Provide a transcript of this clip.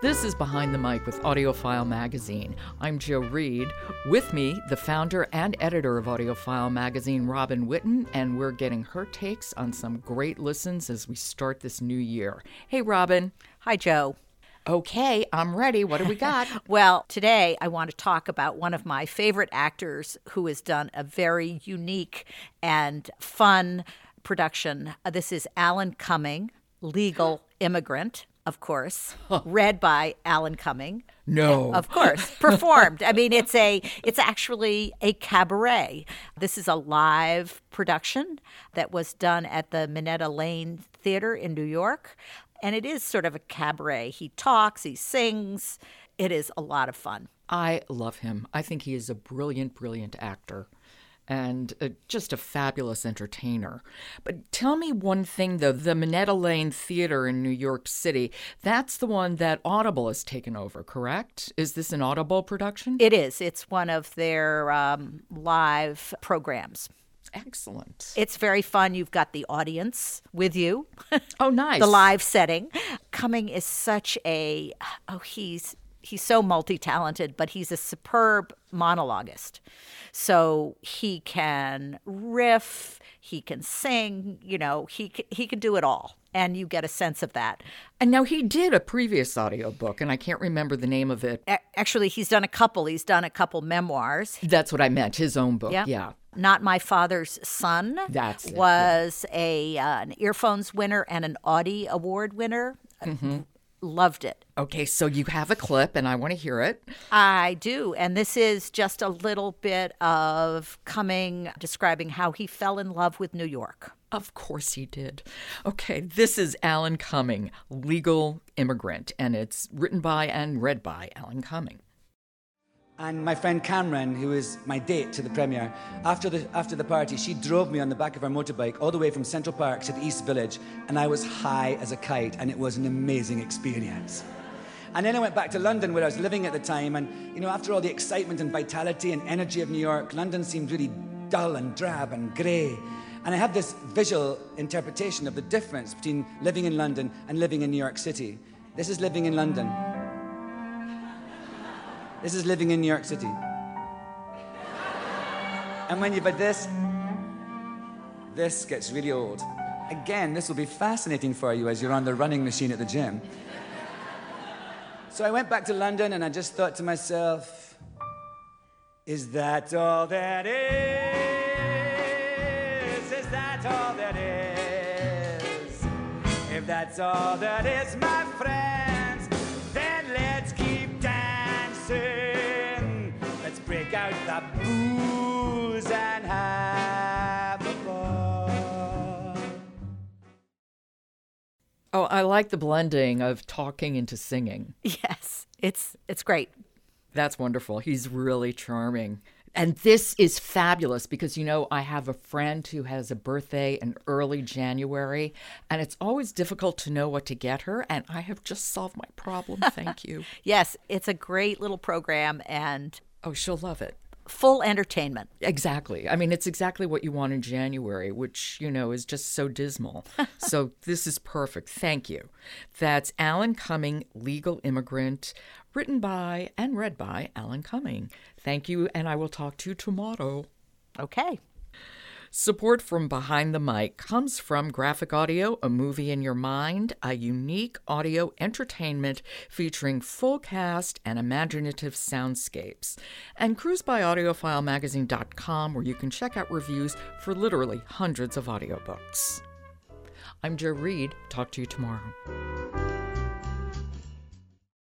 This is Behind the Mic with AudioFile Magazine. I'm Joe Reed. With me, the founder and editor of AudioFile Magazine, Robin Whitten, and we're getting her takes on some great listens as we start this new year. Hey, Robin. Hi, Joe. Okay, I'm ready. What do we got? well, today I want to talk about one of my favorite actors who has done a very unique and fun production. Uh, this is Alan Cumming, Legal Immigrant of course, read by Alan Cumming. No. Of course, performed. I mean, it's a it's actually a cabaret. This is a live production that was done at the Minetta Lane Theater in New York, and it is sort of a cabaret. He talks, he sings. It is a lot of fun. I love him. I think he is a brilliant, brilliant actor and uh, just a fabulous entertainer. But tell me one thing though the Minetta Lane Theater in New York City, that's the one that Audible has taken over, correct? Is this an Audible production? It is. It's one of their um, live programs. Excellent. It's very fun. You've got the audience with you. Oh, nice. the live setting. Cumming is such a, oh, he's he's so multi-talented, but he's a superb monologuist. So he can riff, he can sing, you know, he he can do it all. And you get a sense of that. And now he did a previous audiobook, and I can't remember the name of it. Actually, he's done a couple. He's done a couple memoirs. That's what I meant, his own book. Yeah. yeah. Not My Father's Son That's it, was a uh, an earphones winner and an Audie Award winner. Mm-hmm loved it. Okay, so you have a clip and I want to hear it. I do. And this is just a little bit of Cumming describing how he fell in love with New York. Of course he did. Okay, this is Alan Cumming, Legal Immigrant, and it's written by and read by Alan Cumming. And my friend Cameron, who was my date to the premiere, after the, after the party, she drove me on the back of her motorbike all the way from Central Park to the East Village, and I was high as a kite, and it was an amazing experience. And then I went back to London, where I was living at the time, and you know, after all the excitement and vitality and energy of New York, London seemed really dull and drab and grey. And I had this visual interpretation of the difference between living in London and living in New York City. This is living in London. This is living in New York City. And when you've had this, this gets really old. Again, this will be fascinating for you as you're on the running machine at the gym. So I went back to London and I just thought to myself, is that all that is? Is that all that is? If that's all that is, my friends, dancing. Let's break out the booze and have a ball. Oh, I like the blending of talking into singing. Yes, it's it's great. That's wonderful. He's really charming. And this is fabulous because, you know, I have a friend who has a birthday in early January, and it's always difficult to know what to get her. And I have just solved my problem. Thank you. Yes, it's a great little program and oh, she'll love it. Full entertainment. Exactly. I mean, it's exactly what you want in January, which, you know, is just so dismal. so this is perfect. Thank you. That's Alan Cumming, Legal Immigrant, written by and read by Alan Cumming. Thank you, and I will talk to you tomorrow. Okay. Support from Behind the Mic comes from Graphic Audio, a movie in your mind, a unique audio entertainment featuring full cast and imaginative soundscapes, and cruisebyaudiofilemagazine.com, where you can check out reviews for literally hundreds of audiobooks. I'm Joe Reed. Talk to you tomorrow.